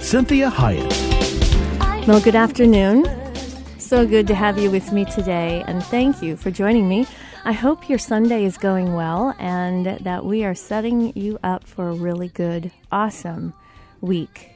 Cinthia Hiett. Well, good afternoon. So good to have you with me today, and thank you for joining me. I hope your Sunday is going well and that we are setting you up for a really good, awesome week.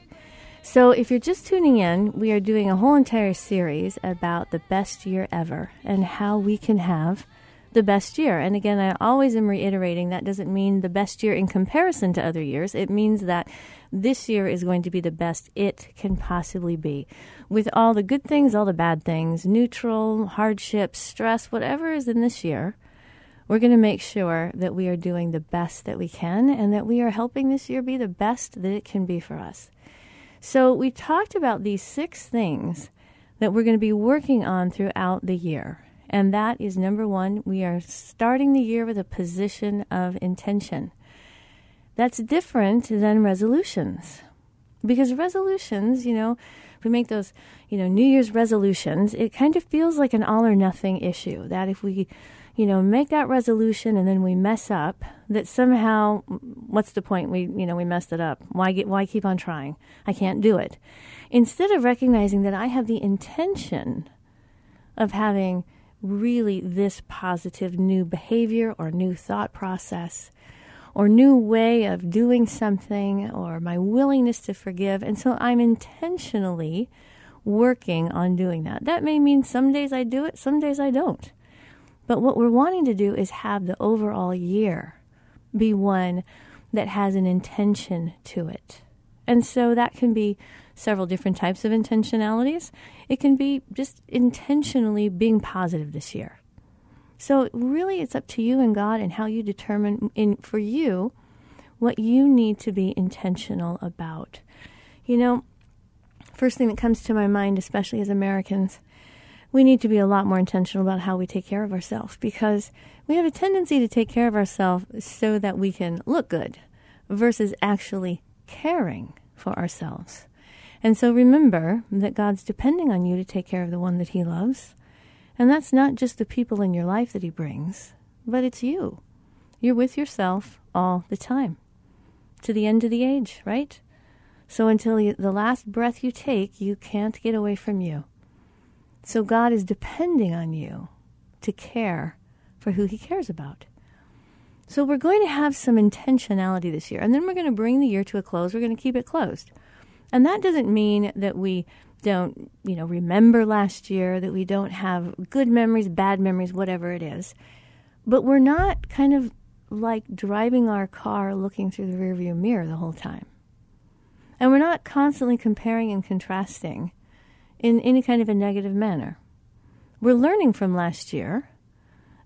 So, if you're just tuning in, we are doing a whole entire series about the best year ever and how we can have the best year. And again, I always am reiterating that doesn't mean the best year in comparison to other years. It means that this year is going to be the best it can possibly be. With all the good things, all the bad things, neutral, hardships, stress, whatever is in this year, we're going to make sure that we are doing the best that we can and that we are helping this year be the best that it can be for us. So, we talked about these six things that we're going to be working on throughout the year. And that is number one, we are starting the year with a position of intention. That's different than resolutions. Because resolutions, you know, if we make those, you know, New Year's resolutions, it kind of feels like an all or nothing issue. That if we you know, make that resolution and then we mess up, that somehow, what's the point? We, you know, we messed it up. Why get, why keep on trying? I can't do it. Instead of recognizing that I have the intention of having really this positive new behavior or new thought process or new way of doing something or my willingness to forgive. And so I'm intentionally working on doing that. That may mean some days I do it, some days I don't. But what we're wanting to do is have the overall year be one that has an intention to it. And so that can be several different types of intentionalities. It can be just intentionally being positive this year. So really it's up to you and God and how you determine in for you what you need to be intentional about. You know, first thing that comes to my mind especially as Americans we need to be a lot more intentional about how we take care of ourselves because we have a tendency to take care of ourselves so that we can look good versus actually caring for ourselves. And so remember that God's depending on you to take care of the one that He loves. And that's not just the people in your life that He brings, but it's you. You're with yourself all the time to the end of the age, right? So until the last breath you take, you can't get away from you. So God is depending on you to care for who He cares about. So we're going to have some intentionality this year, and then we're going to bring the year to a close. We're going to keep it closed. And that doesn't mean that we don't, you know, remember last year, that we don't have good memories, bad memories, whatever it is. But we're not kind of like driving our car looking through the rearview mirror the whole time. And we're not constantly comparing and contrasting in any kind of a negative manner. We're learning from last year,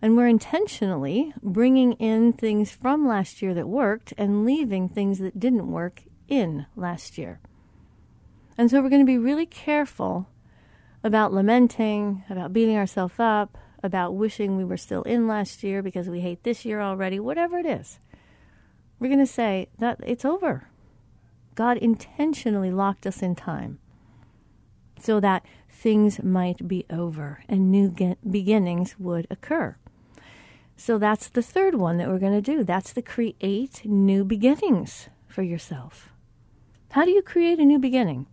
and we're intentionally bringing in things from last year that worked and leaving things that didn't work in last year. And so we're going to be really careful about lamenting, about beating ourselves up, about wishing we were still in last year because we hate this year already, whatever it is. We're going to say that it's over. God intentionally locked us in time so that things might be over and new beginnings would occur. So that's the third one that we're going to do. That's the create new beginnings for yourself. How do you create a new beginning?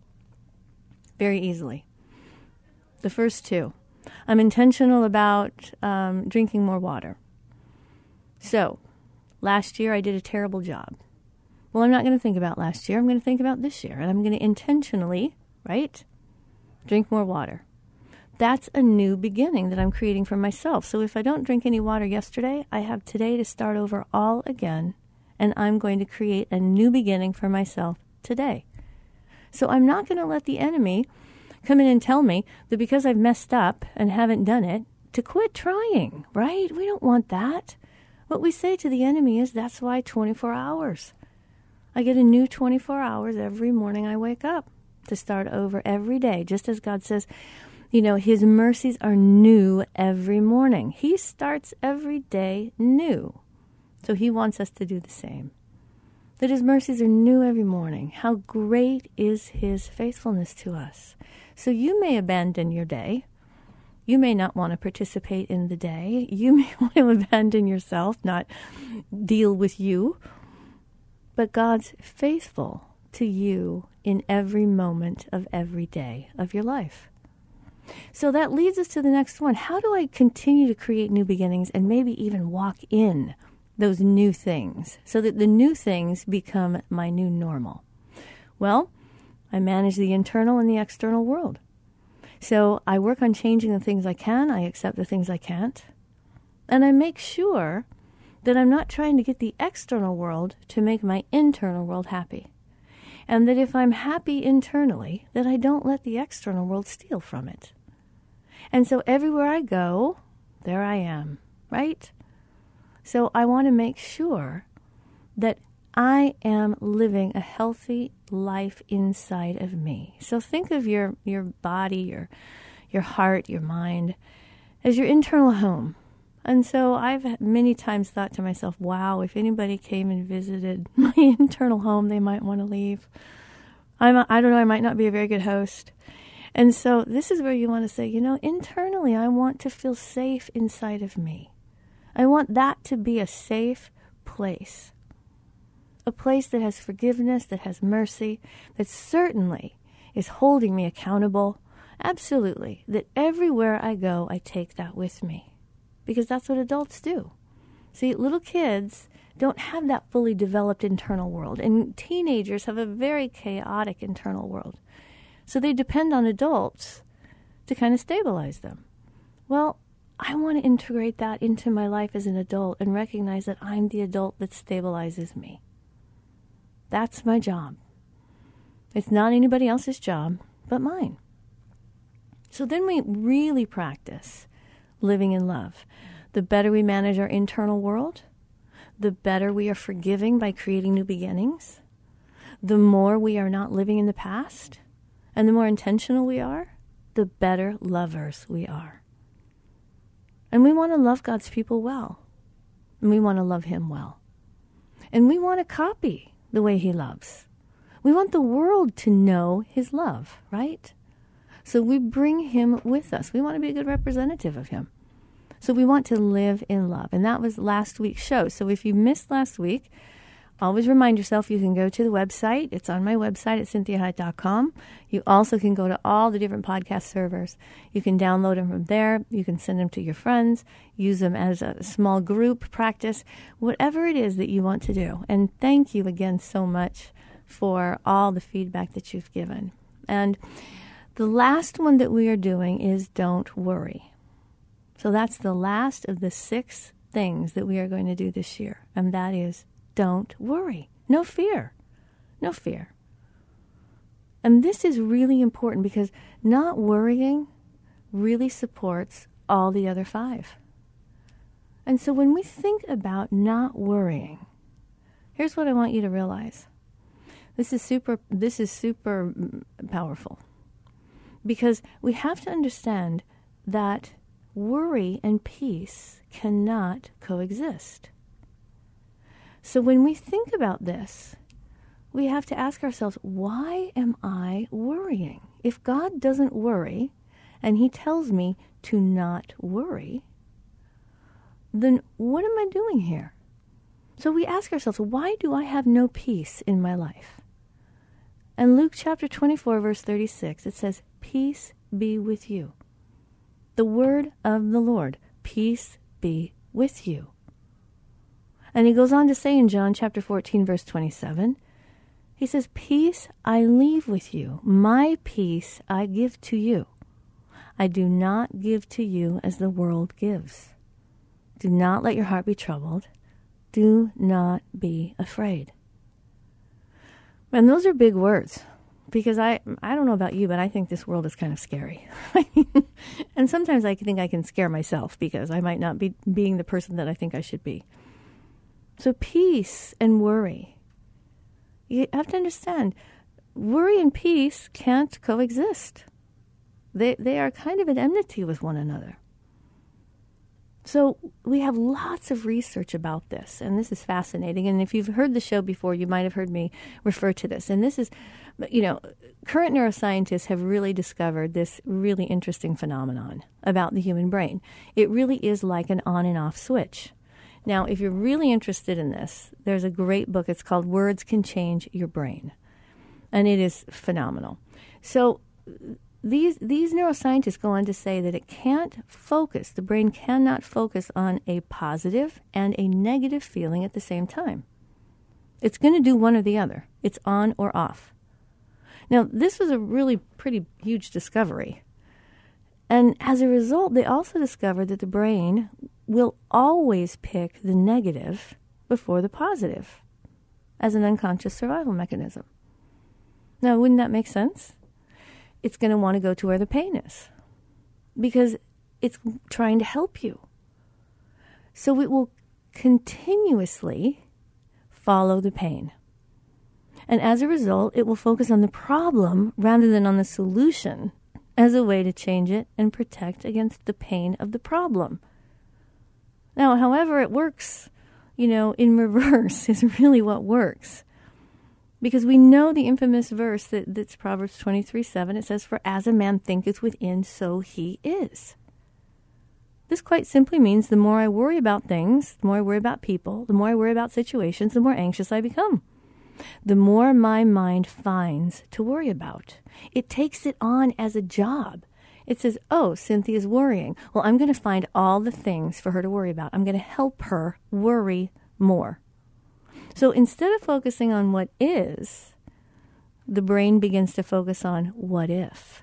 Very easily. The first two. I'm intentional about um, drinking more water. So last year I did a terrible job. Well, I'm not going to think about last year. I'm going to think about this year. And I'm going to intentionally, right, drink more water. That's a new beginning that I'm creating for myself. So if I don't drink any water yesterday, I have today to start over all again. And I'm going to create a new beginning for myself today. So I'm not going to let the enemy come in and tell me that because I've messed up and haven't done it, to quit trying, right? We don't want that. What we say to the enemy is that's why 24 hours. I get a new 24 hours every morning I wake up to start over every day, just as God says, you know, His mercies are new every morning. He starts every day new. So He wants us to do the same. That His mercies are new every morning. How great is His faithfulness to us. So you may abandon your day you may not want to participate in the day. You may want to abandon yourself, not deal with you. But God's faithful to you in every moment of every day of your life. So that leads us to the next one. How do I continue to create new beginnings and maybe even walk in those new things so that the new things become my new normal? Well, I manage the internal and the external world. So I work on changing the things I can, I accept the things I can't, and I make sure that I'm not trying to get the external world to make my internal world happy. And that if I'm happy internally, that I don't let the external world steal from it. And so everywhere I go, there I am, right? So I want to make sure that I am living a healthy life inside of me. So think of your, your body, your, your heart, your mind as your internal home. And so I've many times thought to myself, wow, if anybody came and visited my internal home, they might want to leave. I'm, I don't know, I might not be a very good host. And so this is where you want to say, you know, internally, I want to feel safe inside of me. I want that to be a safe place a place that has forgiveness, that has mercy, that certainly is holding me accountable. Absolutely. That everywhere I go, I take that with me. Because that's what adults do. See, little kids don't have that fully developed internal world, and teenagers have a very chaotic internal world. So they depend on adults to kind of stabilize them. Well, I want to integrate that into my life as an adult and recognize that I'm the adult that stabilizes me. That's my job. It's not anybody else's job but mine. So then we really practice living in love. The better we manage our internal world, the better we are forgiving by creating new beginnings, the more we are not living in the past, and the more intentional we are, the better lovers we are. And we want to love God's people well, and we want to love Him well. And we want to copy the way He loves. We want the world to know His love, right? So we bring Him with us. We want to be a good representative of Him. So we want to live in love. And that was last week's show. So if you missed last week, always remind yourself you can go to the website. It's on my website at cinthiahiett.com. You also can go to all the different podcast servers. You can download them from there. You can send them to your friends, use them as a small group practice, whatever it is that you want to do. And thank you again so much for all the feedback that you've given. And the last one that we are doing is don't worry. So that's the last of the six things that we are going to do this year, and that is don't worry. No fear. No fear. And this is really important because not worrying really supports all the other five. And so when we think about not worrying, here's what I want you to realize. This is super this is super powerful. Because we have to understand that worry and peace cannot coexist. So when we think about this, we have to ask ourselves, why am I worrying? If God doesn't worry and He tells me to not worry, then what am I doing here? So we ask ourselves, why do I have no peace in my life? And Luke chapter 24, verse 36, it says, Peace be with you. The word of the Lord, peace be with you. And he goes on to say in John chapter 14, verse 27, he says, Peace I leave with you, my peace I give to you. I do not give to you as the world gives. Do not let your heart be troubled. Do not be afraid. And those are big words because I I don't know about you, but I think this world is kind of scary. and sometimes I think I can scare myself because I might not be being the person that I think I should be. So peace and worry. You have to understand, worry and peace can't coexist. They they are kind of at enmity with one another. So we have lots of research about this, and this is fascinating. And if you've heard the show before, you might have heard me refer to this. And this is, you know, current neuroscientists have really discovered this really interesting phenomenon about the human brain. It really is like an on and off switch. Now, if you're really interested in this, there's a great book. It's called Words Can Change Your Brain, and it is phenomenal. So these these neuroscientists go on to say that it can't focus the brain cannot focus on a positive and a negative feeling at the same time. It's going to do one or the other. It's on or off. Now this was a really pretty huge discovery and as a result they also discovered that the brain will always pick the negative before the positive as an unconscious survival mechanism now wouldn't that make sense it's going to want to go to where the pain is because it's trying to help you. So it will continuously follow the pain. And as a result, it will focus on the problem rather than on the solution as a way to change it and protect against the pain of the problem. Now, however, it works, you know, in reverse is really what works. Because we know the infamous verse that, that's Proverbs 23 7. It says, For as a man thinketh within, so he is. This quite simply means the more I worry about things, the more I worry about people, the more I worry about situations, the more anxious I become. The more my mind finds to worry about. It takes it on as a job. It says, Oh, Cinthia's worrying. Well, I'm going to find all the things for her to worry about. I'm going to help her worry more. So instead of focusing on what is, the brain begins to focus on what if.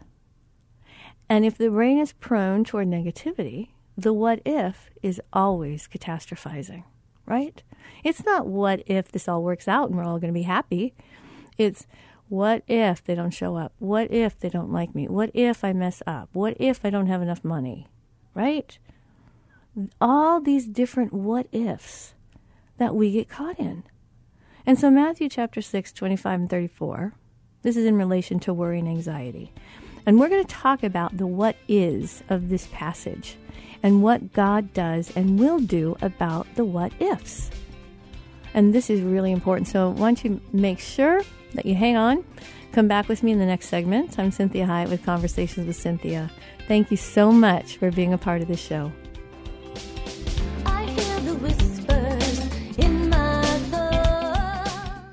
And if the brain is prone toward negativity, the what if is always catastrophizing, right? It's not what if this all works out and we're all going to be happy. It's what if they don't show up? What if they don't like me? What if I mess up? What if I don't have enough money? Right? All these different what ifs that we get caught in. And so, Matthew chapter 6, 25 and 34, this is in relation to worry and anxiety. And we're going to talk about the what is of this passage and what God does and will do about the what ifs. And this is really important. So, I want you to make sure that you hang on. Come back with me in the next segment. I'm Cinthia Hiett with Conversations with Cinthia. Thank you so much for being a part of this show. I hear the whispers in my heart.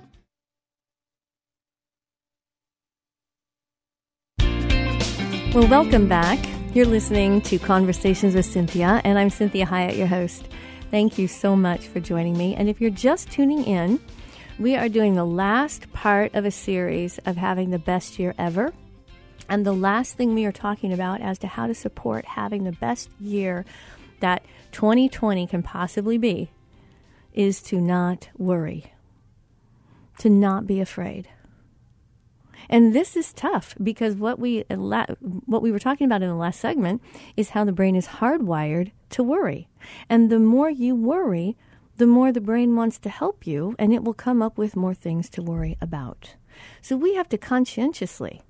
Well, welcome back. You're listening to Conversations with Cinthia, and I'm Cinthia Hiett, your host. Thank you so much for joining me. And if you're just tuning in, we are doing the last part of a series of having the best year ever. And the last thing we are talking about as to how to support having the best year that 2020 can possibly be is to not worry, to not be afraid. And this is tough because what we what we were talking about in the last segment is how the brain is hardwired to worry. And the more you worry, the more the brain wants to help you and it will come up with more things to worry about. So we have to conscientiously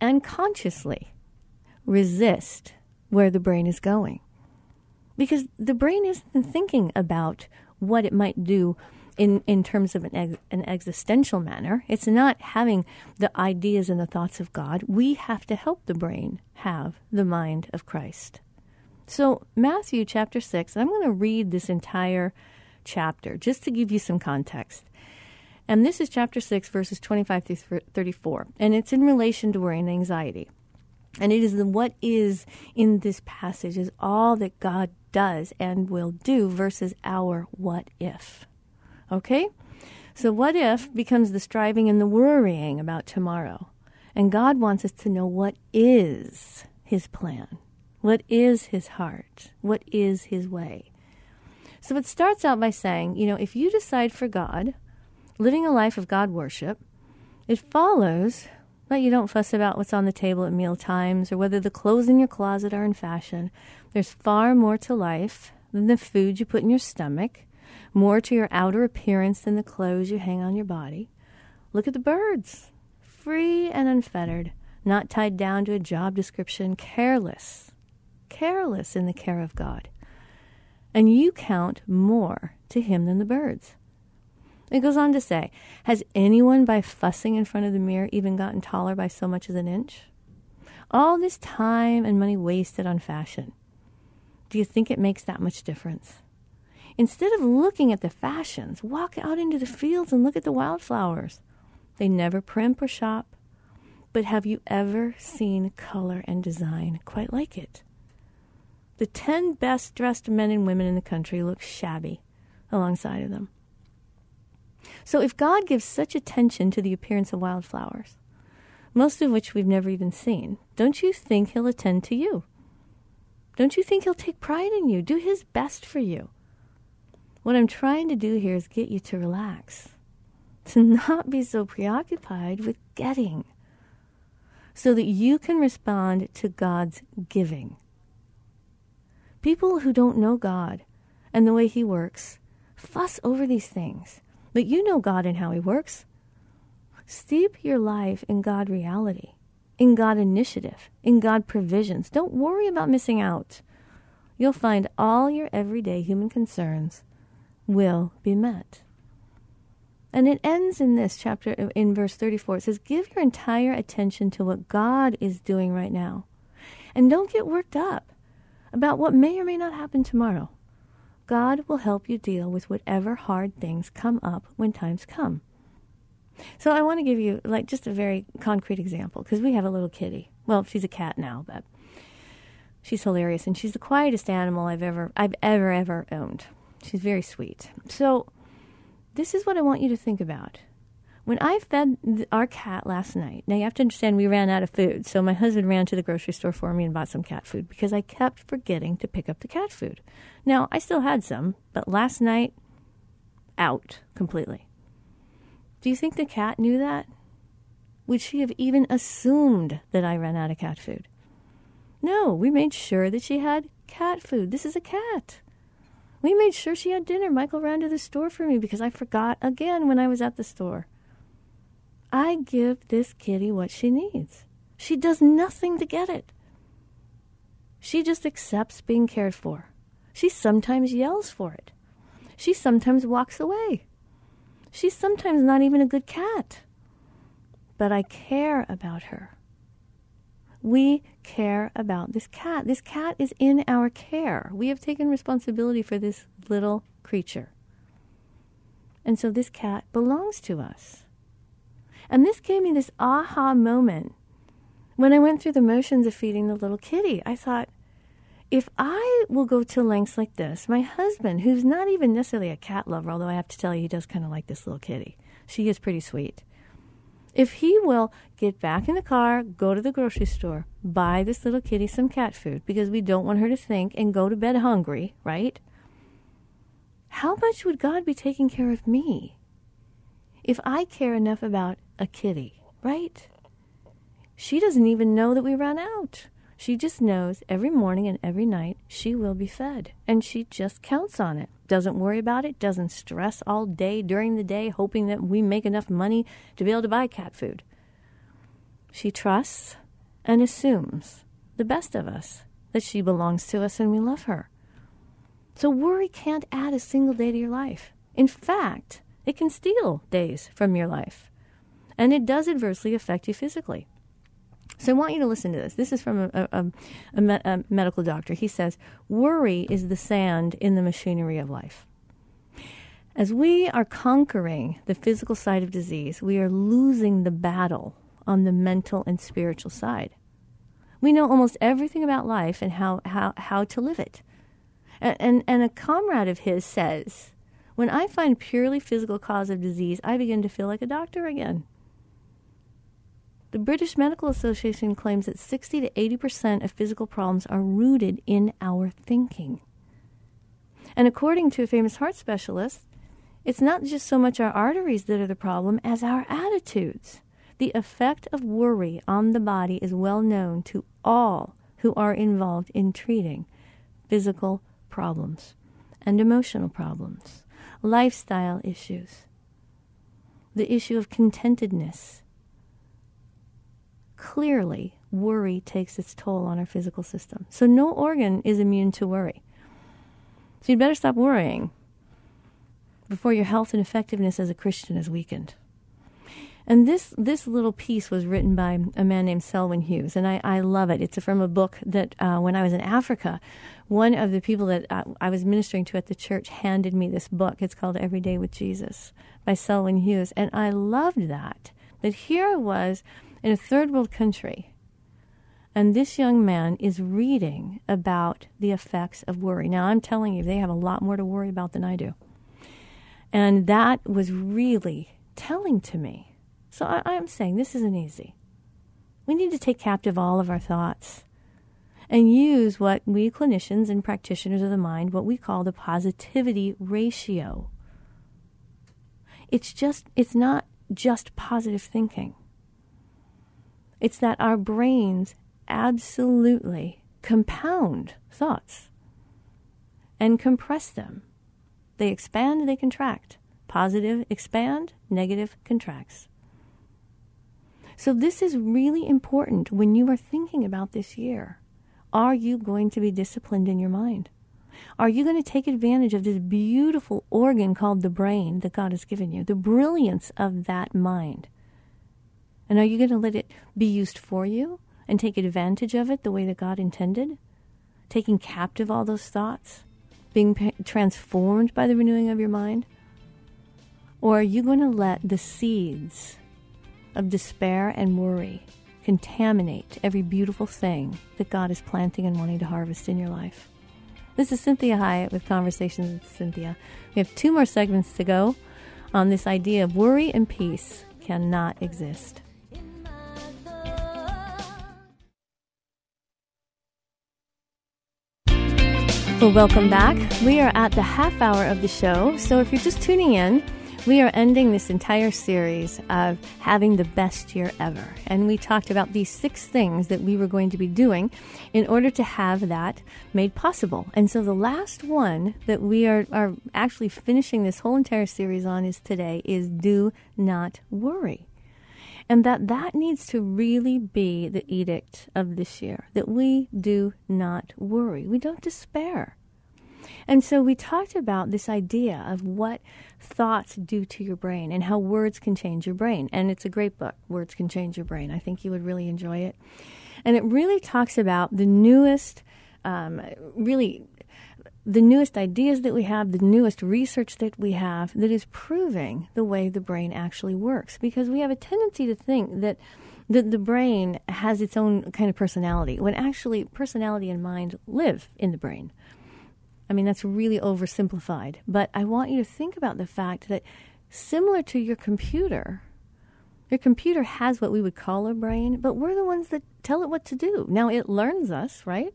and consciously resist where the brain is going. Because the brain isn't thinking about what it might do in, in terms of an, ex, an existential manner. It's not having the ideas and the thoughts of God. We have to help the brain have the mind of Christ. So, Matthew chapter 6, I'm going to read this entire chapter just to give you some context. And this is chapter 6, verses 25 through 34. And it's in relation to worry and anxiety. And it is the what is in this passage is all that God does and will do versus our what if. Okay? So, what if becomes the striving and the worrying about tomorrow? And God wants us to know what is His plan, what is His heart, what is His way. So, it starts out by saying, you know, if you decide for God, living a life of God worship, it follows that you don't fuss about what's on the table at meal times or whether the clothes in your closet are in fashion. There's far more to life than the food you put in your stomach, more to your outer appearance than the clothes you hang on your body. Look at the birds, free and unfettered, not tied down to a job description, careless, careless in the care of God. And you count more to Him than the birds. It goes on to say, Has anyone by fussing in front of the mirror even gotten taller by so much as an inch? All this time and money wasted on fashion. Do you think it makes that much difference? Instead of looking at the fashions, walk out into the fields and look at the wildflowers. They never primp or shop. But have you ever seen color and design quite like it? The 10 best dressed men and women in the country look shabby alongside of them. So if God gives such attention to the appearance of wildflowers, most of which we've never even seen, don't you think He'll attend to you? Don't you think He'll take pride in you, do His best for you? What I'm trying to do here is get you to relax, to not be so preoccupied with getting, so that you can respond to God's giving. People who don't know God and the way He works fuss over these things but you know God and how He works. Steep your life in God reality, in God initiative, in God provisions. Don't worry about missing out. You'll find all your everyday human concerns will be met. And it ends in this chapter, in verse 34. It says, Give your entire attention to what God is doing right now. And don't get worked up about what may or may not happen tomorrow. God will help you deal with whatever hard things come up when times come. So I want to give you like just a very concrete example because we have a little kitty. Well, she's a cat now, but she's hilarious and she's the quietest animal I've ever I've ever ever owned. She's very sweet. So this is what I want you to think about. When I fed our cat last night, now you have to understand we ran out of food, so my husband ran to the grocery store for me and bought some cat food because I kept forgetting to pick up the cat food. Now, I still had some, but last night, out completely. Do you think the cat knew that? Would she have even assumed that I ran out of cat food? No, we made sure that she had cat food. This is a cat. We made sure she had dinner. Michael ran to the store for me because I forgot again when I was at the store. I give this kitty what she needs. She does nothing to get it. She just accepts being cared for. She sometimes yells for it. She sometimes walks away. She's sometimes not even a good cat. But I care about her. We care about this cat. This cat is in our care. We have taken responsibility for this little creature. And so this cat belongs to us. And this gave me this aha moment. When I went through the motions of feeding the little kitty, I thought, if I will go to lengths like this, my husband, who's not even necessarily a cat lover, although I have to tell you, he does kind of like this little kitty. She is pretty sweet. If he will get back in the car, go to the grocery store, buy this little kitty some cat food because we don't want her to think and go to bed hungry, right? How much would God be taking care of me if I care enough about a kitty, right? She doesn't even know that we ran out. She just knows every morning and every night she will be fed, and she just counts on it. Doesn't worry about it, doesn't stress all day during the day, hoping that we make enough money to be able to buy cat food. She trusts and assumes the best of us, that she belongs to us and we love her. So worry can't add a single day to your life. In fact, it can steal days from your life and it does adversely affect you physically. So I want you to listen to this. This is from a, a, a, me- a, medical doctor. He says, Worry is the sand in the machinery of life. As we are conquering the physical side of disease, we are losing the battle on the mental and spiritual side. We know almost everything about life and how, how, how to live it. And, and, and a comrade of his says, When I find purely physical cause of disease, I begin to feel like a doctor again. The British Medical Association claims that 60 to 80% of physical problems are rooted in our thinking. And according to a famous heart specialist, it's not just so much our arteries that are the problem as our attitudes. The effect of worry on the body is well known to all who are involved in treating physical problems and emotional problems, lifestyle issues, the issue of contentedness. Clearly, worry takes its toll on our physical system. So, no organ is immune to worry. So, you'd better stop worrying before your health and effectiveness as a Christian is weakened. And this this little piece was written by a man named Selwyn Hughes, and I, I love it. It's from a book that uh, when I was in Africa, one of the people that I, I was ministering to at the church handed me this book. It's called Every Day with Jesus by Selwyn Hughes, and I loved that. That here was in a third world country, and this young man is reading about the effects of worry. Now I'm telling you, they have a lot more to worry about than I do. And that was really telling to me. So I, I'm saying this isn't easy. We need to take captive all of our thoughts and use what we clinicians and practitioners of the mind, what we call the positivity ratio. It's just, it's not just positive thinking. It's that our brains absolutely compound thoughts and compress them they expand, they contract. Positive expand, negative contracts. So, this is really important when you are thinking about this year. Are you going to be disciplined in your mind? Are you going to take advantage of this beautiful organ called the brain that God has given you, the brilliance of that mind? And are you going to let it be used for you and take advantage of it the way that God intended? Taking captive all those thoughts? being transformed by the renewing of your mind? Or are you going to let the seeds of despair and worry contaminate every beautiful thing that God is planting and wanting to harvest in your life? This is Cinthia Hiett with Conversations with Cinthia. We have two more segments to go on this idea of worry and peace cannot exist. Well, welcome back. We are at the half hour of the show. So if you're just tuning in, we are ending this entire series of having the best year ever. And we talked about these six things that we were going to be doing in order to have that made possible. And so the last one that we are, are actually finishing this whole entire series on is today is do not worry and that that needs to really be the edict of this year that we do not worry. We don't despair. And so we talked about this idea of what thoughts do to your brain and how words can change your brain. And it's a great book words can change your brain. I think you would really enjoy it. And it really talks about the newest um, really the newest ideas that we have, the newest research that we have that is proving the way the brain actually works. Because we have a tendency to think that the, the brain has its own kind of personality, when actually personality and mind live in the brain. I mean, that's really oversimplified. But I want you to think about the fact that similar to your computer, your computer has what we would call a brain, but we're the ones that tell it what to do. Now, it learns us, right?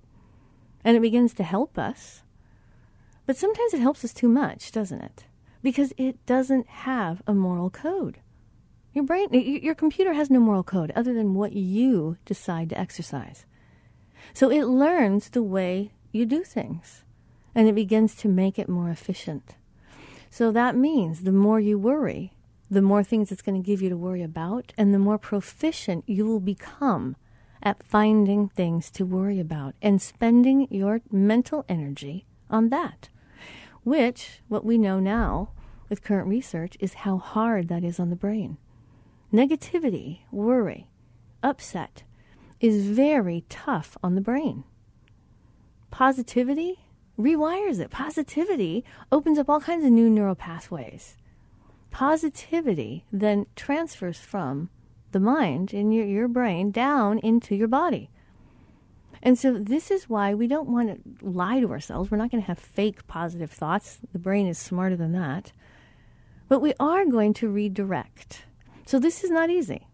And it begins to help us. But sometimes it helps us too much, doesn't it? Because it doesn't have a moral code. Your brain, your computer has no moral code other than what you decide to exercise. So it learns the way you do things and it begins to make it more efficient. So that means the more you worry, the more things it's going to give you to worry about, and the more proficient you will become at finding things to worry about and spending your mental energy on that which, what we know now with current research, is how hard that is on the brain. Negativity, worry, upset is very tough on the brain. Positivity rewires it. Positivity opens up all kinds of new neural pathways. Positivity then transfers from the mind in your, your brain down into your body. And so, this is why we don't want to lie to ourselves. We're not going to have fake positive thoughts. The brain is smarter than that. But we are going to redirect. So, this is not easy.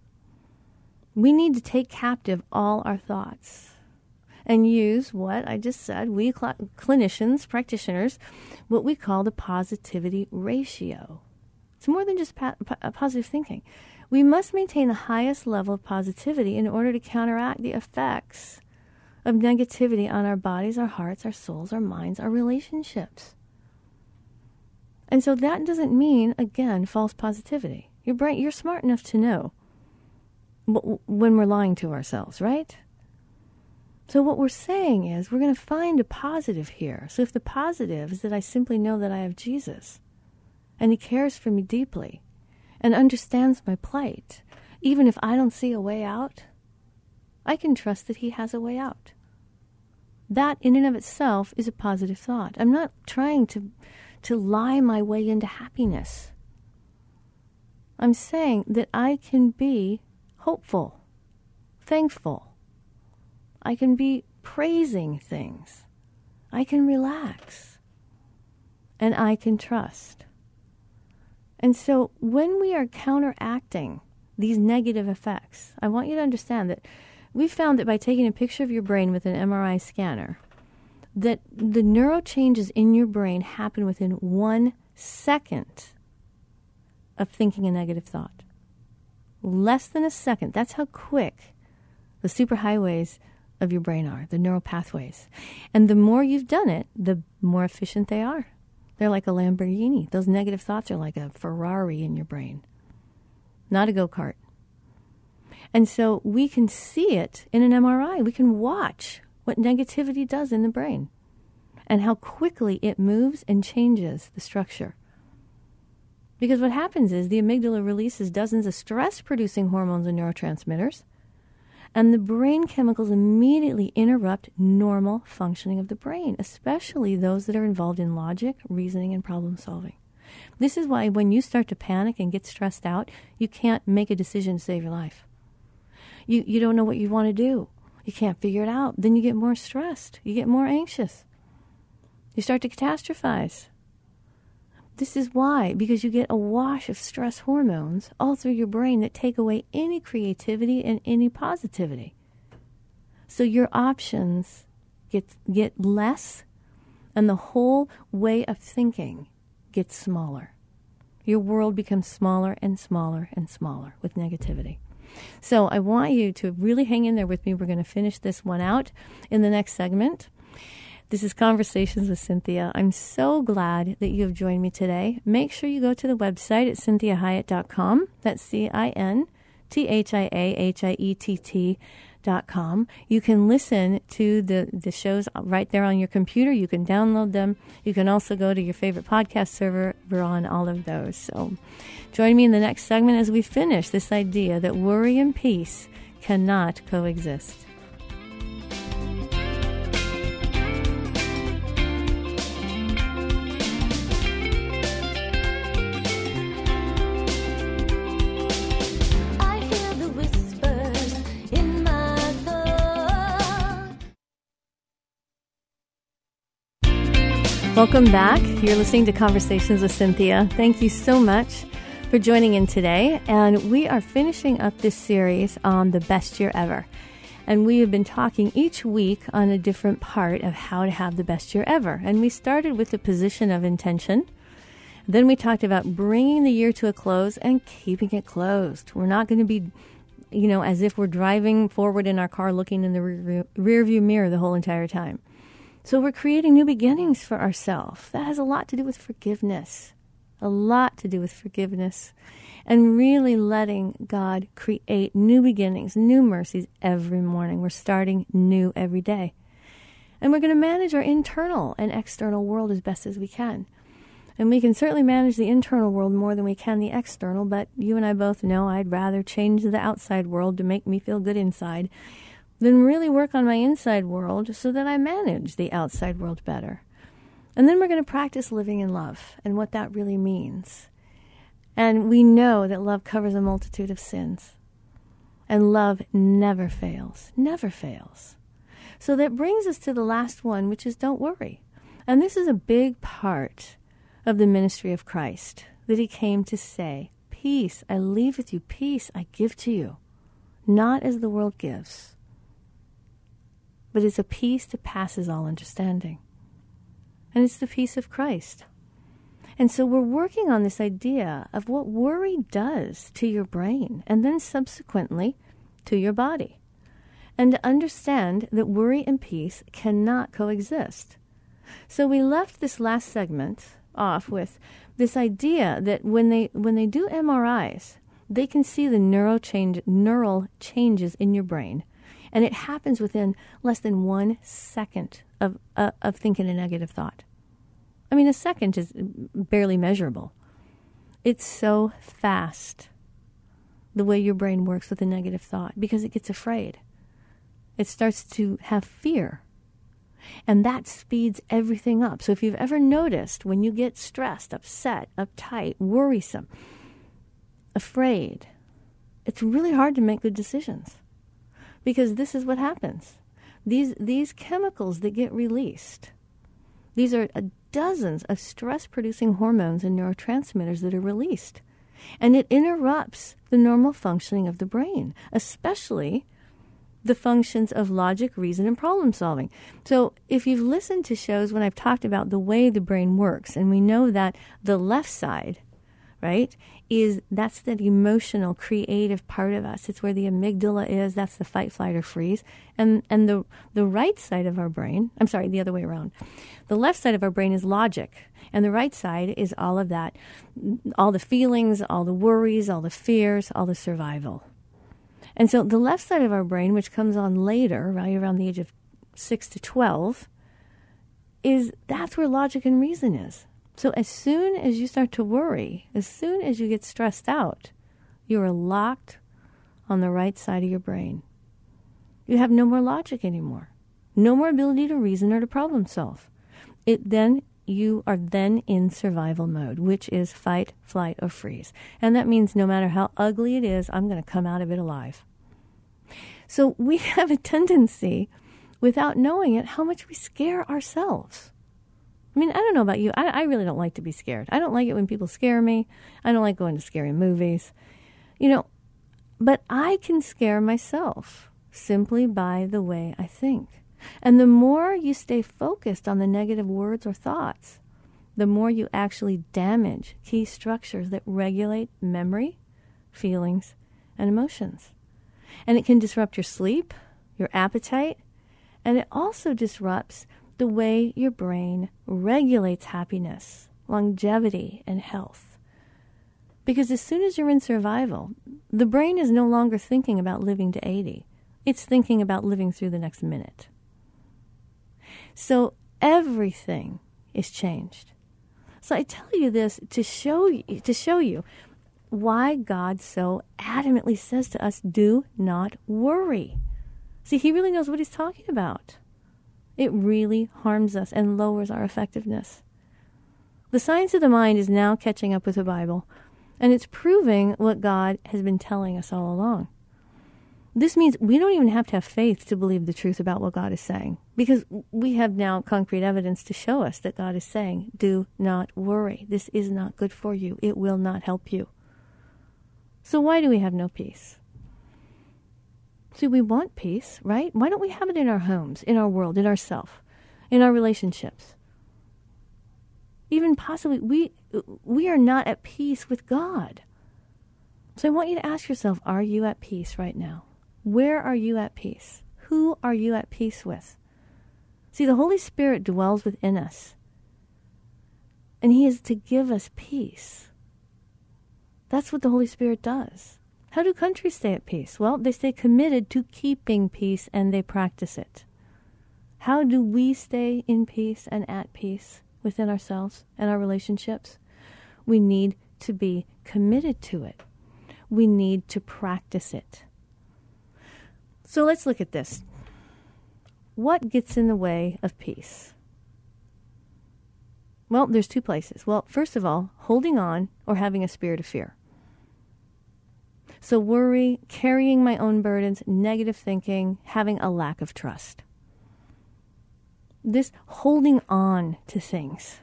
We need to take captive all our thoughts and use what I just said, we cl- clinicians, practitioners, what we call the positivity ratio. It's more than just pa- pa- uh, positive thinking. We must maintain the highest level of positivity in order to counteract the effects of negativity on our bodies, our hearts, our souls, our minds, our relationships. And so that doesn't mean, again, false positivity. You're bright, you're smart enough to know when we're lying to ourselves, right? So, what we're saying is we're going to find a positive here. So, if the positive is that I simply know that I have Jesus and He cares for me deeply and understands my plight, even if I don't see a way out, I can trust that He has a way out. That, in and of itself, is a positive thought. I'm not trying to, to lie my way into happiness. I'm saying that I can be hopeful, thankful, I can be praising things. I can relax. And I can trust. And so when we are counteracting these negative effects, I want you to understand that we found that by taking a picture of your brain with an MRI scanner, that the neural changes in your brain happen within one second of thinking a negative thought. Less than a second. That's how quick the superhighways of your brain are, the neural pathways. And the more you've done it, the more efficient they are. They're like a Lamborghini. Those negative thoughts are like a Ferrari in your brain, not a go kart. And so we can see it in an MRI. We can watch what negativity does in the brain and how quickly it moves and changes the structure. Because what happens is the amygdala releases dozens of stress producing hormones and neurotransmitters and the brain chemicals immediately interrupt normal functioning of the brain, especially those that are involved in logic, reasoning, and problem solving. This is why when you start to panic and get stressed out, you can't make a decision to save your life. You, you don't know what you want to do. You can't figure it out. Then you get more stressed. You get more anxious. You start to catastrophize. This is why, because you get a wash of stress hormones all through your brain that take away any creativity and any positivity. So your options get, get less, and the whole way of thinking gets smaller. Your world becomes smaller and smaller and smaller with negativity. So I want you to really hang in there with me. We're going to finish this one out in the next segment. This is Conversations with Cinthia. I'm so glad that you have joined me today. Make sure you go to the website at cinthiahiett.com. That's C I N T H I A H I E T T. Com. You can listen to the, the shows right there on your computer. You can download them. You can also go to your favorite podcast server. We're on all of those. So join me in the next segment as we finish this idea that worry and peace cannot coexist. Welcome back. You're listening to Conversations with Cinthia. Thank you so much for joining in today. And we are finishing up this series on the best year ever. And we have been talking each week on a different part of how to have the best year ever. And we started with the position of intention. Then we talked about bringing the year to a close and keeping it closed. We're not going to be, you know, as if we're driving forward in our car looking in the rear, view mirror the whole entire time. So we're creating new beginnings for ourselves. That has a lot to do with forgiveness, a lot to do with forgiveness, and really letting God create new beginnings, new mercies every morning. We're starting new every day. And we're going to manage our internal and external world as best as we can. And we can certainly manage the internal world more than we can the external, but you and I both know I'd rather change the outside world to make me feel good inside then really work on my inside world so that I manage the outside world better. And then we're going to practice living in love and what that really means. And we know that love covers a multitude of sins. And love never fails, never fails. So that brings us to the last one, which is don't worry. And this is a big part of the ministry of Christ that he came to say, Peace I leave with you, peace I give to you, not as the world gives, but it's a peace that passes all understanding. And it's the peace of Christ. And so we're working on this idea of what worry does to your brain and then subsequently to your body. And to understand that worry and peace cannot coexist. So we left this last segment off with this idea that when they when they do MRIs, they can see the neural change neural changes in your brain, and it happens within less than one second of uh, of thinking a negative thought. I mean, a second is barely measurable. It's so fast the way your brain works with a negative thought because it gets afraid. It starts to have fear. And that speeds everything up. So if you've ever noticed when you get stressed, upset, uptight, worrisome, afraid, it's really hard to make good decisions because this is what happens. These, these chemicals that get released, these are uh, dozens of stress producing hormones and neurotransmitters that are released. And it interrupts the normal functioning of the brain, especially the functions of logic, reason, and problem solving. So, if you've listened to shows when I've talked about the way the brain works, and we know that the left side, right, is that's the emotional, creative part of us. It's where the amygdala is. That's the fight, flight, or freeze. And and the the right side of our brain. I'm sorry, the other way around. The left side of our brain is logic, and the right side is all of that, all the feelings, all the worries, all the fears, all the survival. And so the left side of our brain, which comes on later, right around the age of six to twelve, is that's where logic and reason is. So as soon as you start to worry, as soon as you get stressed out, you are locked on the right side of your brain. You have no more logic anymore, no more ability to reason or to problem solve. It then you are then in survival mode, which is fight, flight, or freeze. And that means no matter how ugly it is, I'm going to come out of it alive. So we have a tendency, without knowing it, how much we scare ourselves. I mean, I don't know about you. I, I really don't like to be scared. I don't like it when people scare me. I don't like going to scary movies. You know, but I can scare myself simply by the way I think. And the more you stay focused on the negative words or thoughts, the more you actually damage key structures that regulate memory, feelings, and emotions. And it can disrupt your sleep, your appetite, and it also disrupts the way your brain regulates happiness, longevity, and health. Because as soon as you're in survival, the brain is no longer thinking about living to 80. It's thinking about living through the next minute. So everything is changed. So I tell you this to show you, to show you why God so adamantly says to us, do not worry. See, he really knows what he's talking about it really harms us and lowers our effectiveness. The science of the mind is now catching up with the Bible, and it's proving what God has been telling us all along. This means we don't even have to have faith to believe the truth about what God is saying, because we have now concrete evidence to show us that God is saying, Do not worry. This is not good for you. It will not help you. So, why do we have no peace? See, we want peace, right? Why don't we have it in our homes, in our world, in ourself, in our relationships? Even possibly, we we are not at peace with God. So I want you to ask yourself: Are you at peace right now? Where are you at peace? Who are you at peace with? See, the Holy Spirit dwells within us, and He is to give us peace. That's what the Holy Spirit does. How do countries stay at peace? Well, they stay committed to keeping peace and they practice it. How do we stay in peace and at peace within ourselves and our relationships? We need to be committed to it. We need to practice it. So let's look at this. What gets in the way of peace? Well, there's two places. Well, first of all, holding on or having a spirit of fear. So, worry, carrying my own burdens, negative thinking, having a lack of trust. this holding on to things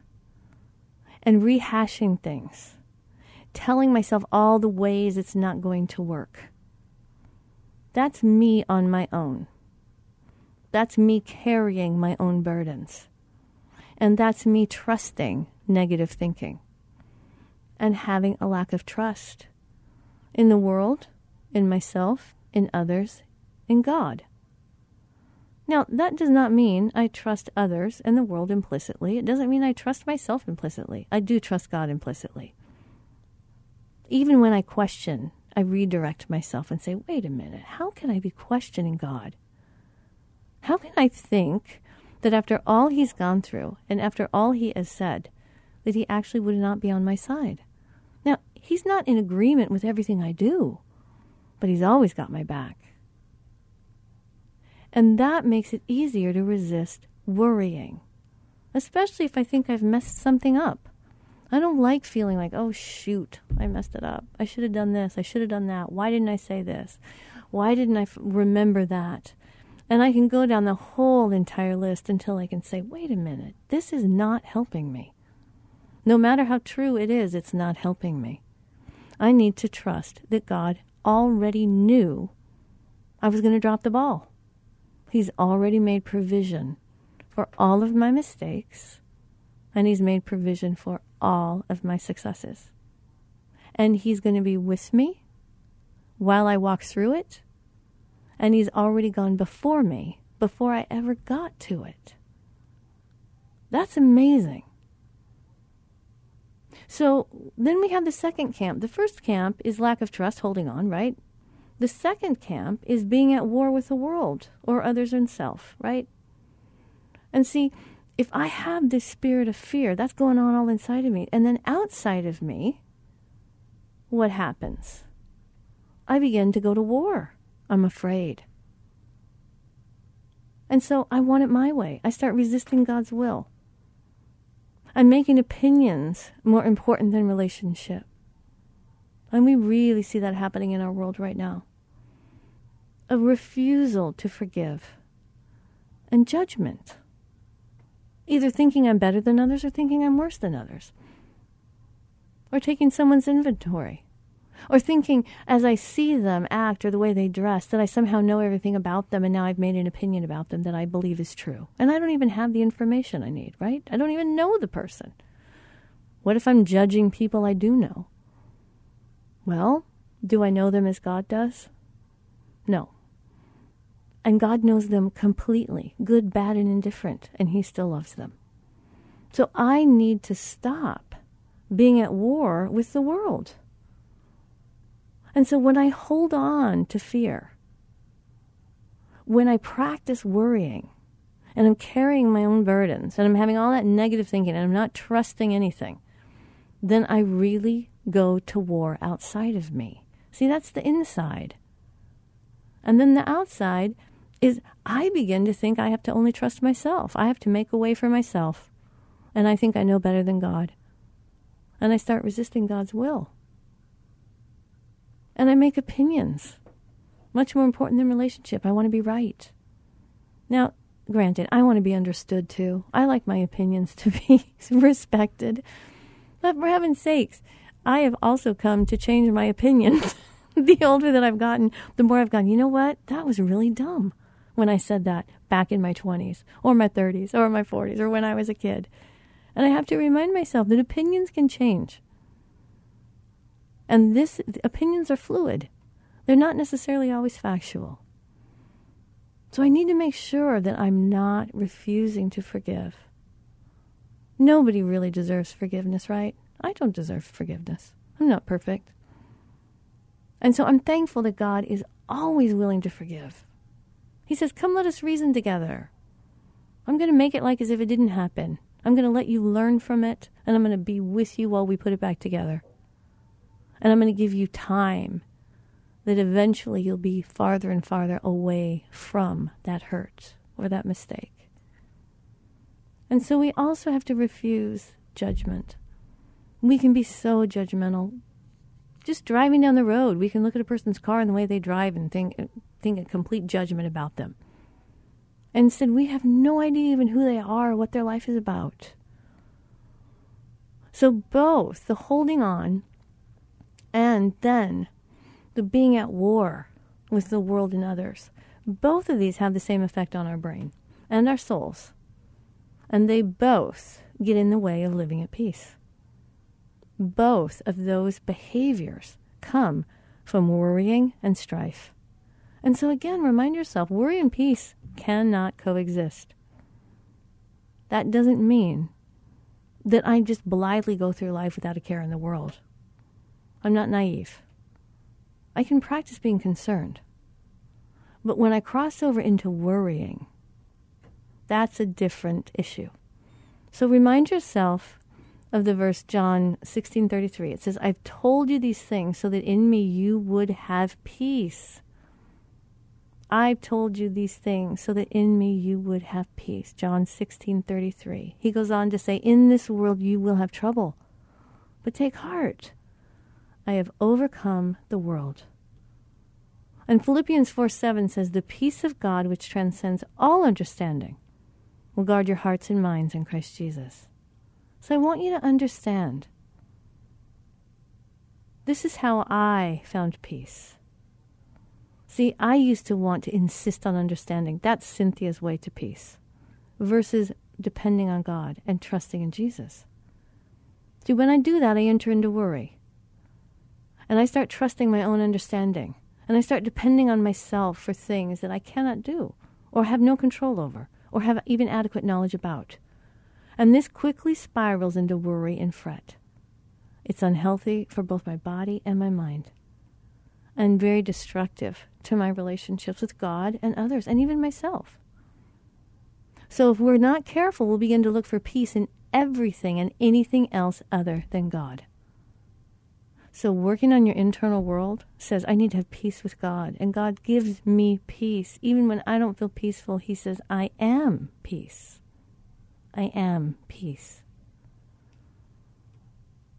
and rehashing things, telling myself all the ways it's not going to work. That's me on my own. That's me carrying my own burdens. And that's me trusting negative thinking and having a lack of trust in the world, in myself, in others, in God. Now, that does not mean I trust others and the world implicitly. It doesn't mean I trust myself implicitly. I do trust God implicitly. Even when I question, I redirect myself and say, wait a minute, how can I be questioning God? How can I think that after all he's gone through and after all he has said, that he actually would not be on my side? He's not in agreement with everything I do, but he's always got my back. And that makes it easier to resist worrying, especially if I think I've messed something up. I don't like feeling like, oh, shoot, I messed it up. I should have done this. I should have done that. Why didn't I say this? Why didn't I f- remember that? And I can go down the whole entire list until I can say, wait a minute, this is not helping me. No matter how true it is, it's not helping me. I need to trust that God already knew I was going to drop the ball. He's already made provision for all of my mistakes, and He's made provision for all of my successes. And He's going to be with me while I walk through it, and He's already gone before me before I ever got to it. That's amazing. So then we have the second camp. The first camp is lack of trust, holding on, right? The second camp is being at war with the world or others and self, right? And see, if I have this spirit of fear, that's going on all inside of me. And then outside of me, what happens? I begin to go to war. I'm afraid. And so I want it my way. I start resisting God's will. I'm making opinions more important than relationship. And we really see that happening in our world right now a refusal to forgive, and judgment. Either thinking I'm better than others or thinking I'm worse than others. Or taking someone's inventory. Or thinking as I see them act or the way they dress that I somehow know everything about them and now I've made an opinion about them that I believe is true. And I don't even have the information I need, right? I don't even know the person. What if I'm judging people I do know? Well, do I know them as God does? No. And God knows them completely good, bad, and indifferent, and He still loves them. So I need to stop being at war with the world. And so when I hold on to fear, when I practice worrying, and I'm carrying my own burdens, and I'm having all that negative thinking, and I'm not trusting anything, then I really go to war outside of me. See, that's the inside. And then the outside is I begin to think I have to only trust myself. I have to make a way for myself. And I think I know better than God. And I start resisting God's will. And I make opinions. Much more important than relationship. I want to be right. Now, granted, I want to be understood too. I like my opinions to be respected. But for heaven's sakes, I have also come to change my opinions. the older that I've gotten, the more I've gone, you know what? That was really dumb when I said that back in my 20s or my 30s or my 40s or when I was a kid. And I have to remind myself that opinions can change. And this opinions are fluid. They're not necessarily always factual. So I need to make sure that I'm not refusing to forgive. Nobody really deserves forgiveness, right? I don't deserve forgiveness. I'm not perfect. And so I'm thankful that God is always willing to forgive. He says, Come, let us reason together. I'm going to make it like as if it didn't happen. I'm going to let you learn from it, and I'm going to be with you while we put it back together. And I'm going to give you time that eventually you'll be farther and farther away from that hurt or that mistake. And so we also have to refuse judgment. We can be so judgmental. Just driving down the road, we can look at a person's car and the way they drive and think think a complete judgment about them. and said, We have no idea even who they are, what their life is about. So, both the holding on and then the being at war with the world and others, both of these have the same effect on our brain and our souls. And they both get in the way of living at peace. Both of those behaviors come from worrying and strife. And so, again, remind yourself worry and peace cannot coexist. That doesn't mean that I just blithely go through life without a care in the world. I'm not naive. I can practice being concerned. But when I cross over into worrying, that's a different issue. So remind yourself of the verse John 16:33. It says, "I've told you these things so that in me you would have peace." I've told you these things so that in me you would have peace. John 16:33. He goes on to say, "In this world you will have trouble, but take heart. I have overcome the world." And Philippians 4 7 says, The peace of God, which transcends all understanding, will guard your hearts and minds in Christ Jesus. So I want you to understand this is how I found peace. See, I used to want to insist on understanding. That's Cinthia's way to peace versus depending on God and trusting in Jesus. See, when I do that, I enter into worry. And I start trusting my own understanding. And I start depending on myself for things that I cannot do or have no control over or have even adequate knowledge about. And this quickly spirals into worry and fret. It's unhealthy for both my body and my mind and very destructive to my relationships with God and others, and even myself. So, if we're not careful, we'll begin to look for peace in everything and anything else other than God. So, working on your internal world says, I need to have peace with God. And God gives me peace. Even when I don't feel peaceful, He says, I am peace. I am peace.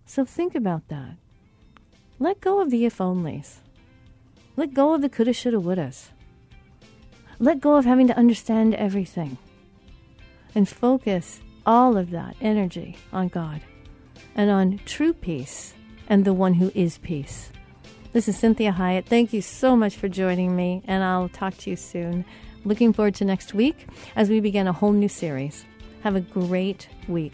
So, think about that. Let go of the if onlys. Let go of the coulda, shoulda, wouldas. Let go of having to understand everything. And focus all of that energy on God and on true peace and the one who is peace. This is Cinthia Hiett. Thank you so much for joining me, and I'll talk to you soon. Looking forward to next week as we begin a whole new series. Have a great week.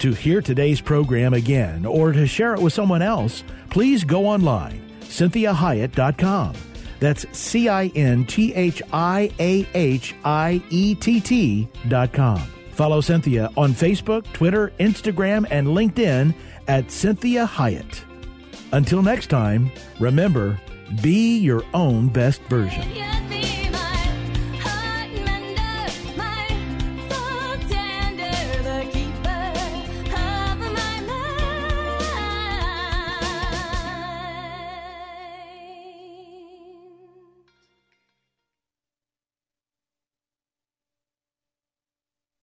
To hear today's program again or to share it with someone else, please go online, cinthiahiett.com. That's C I N T H I A H I E T T dot com. Follow Cinthia on Facebook, Twitter, Instagram, and LinkedIn at Cinthia Hiett. Until next time, remember, be your own best version.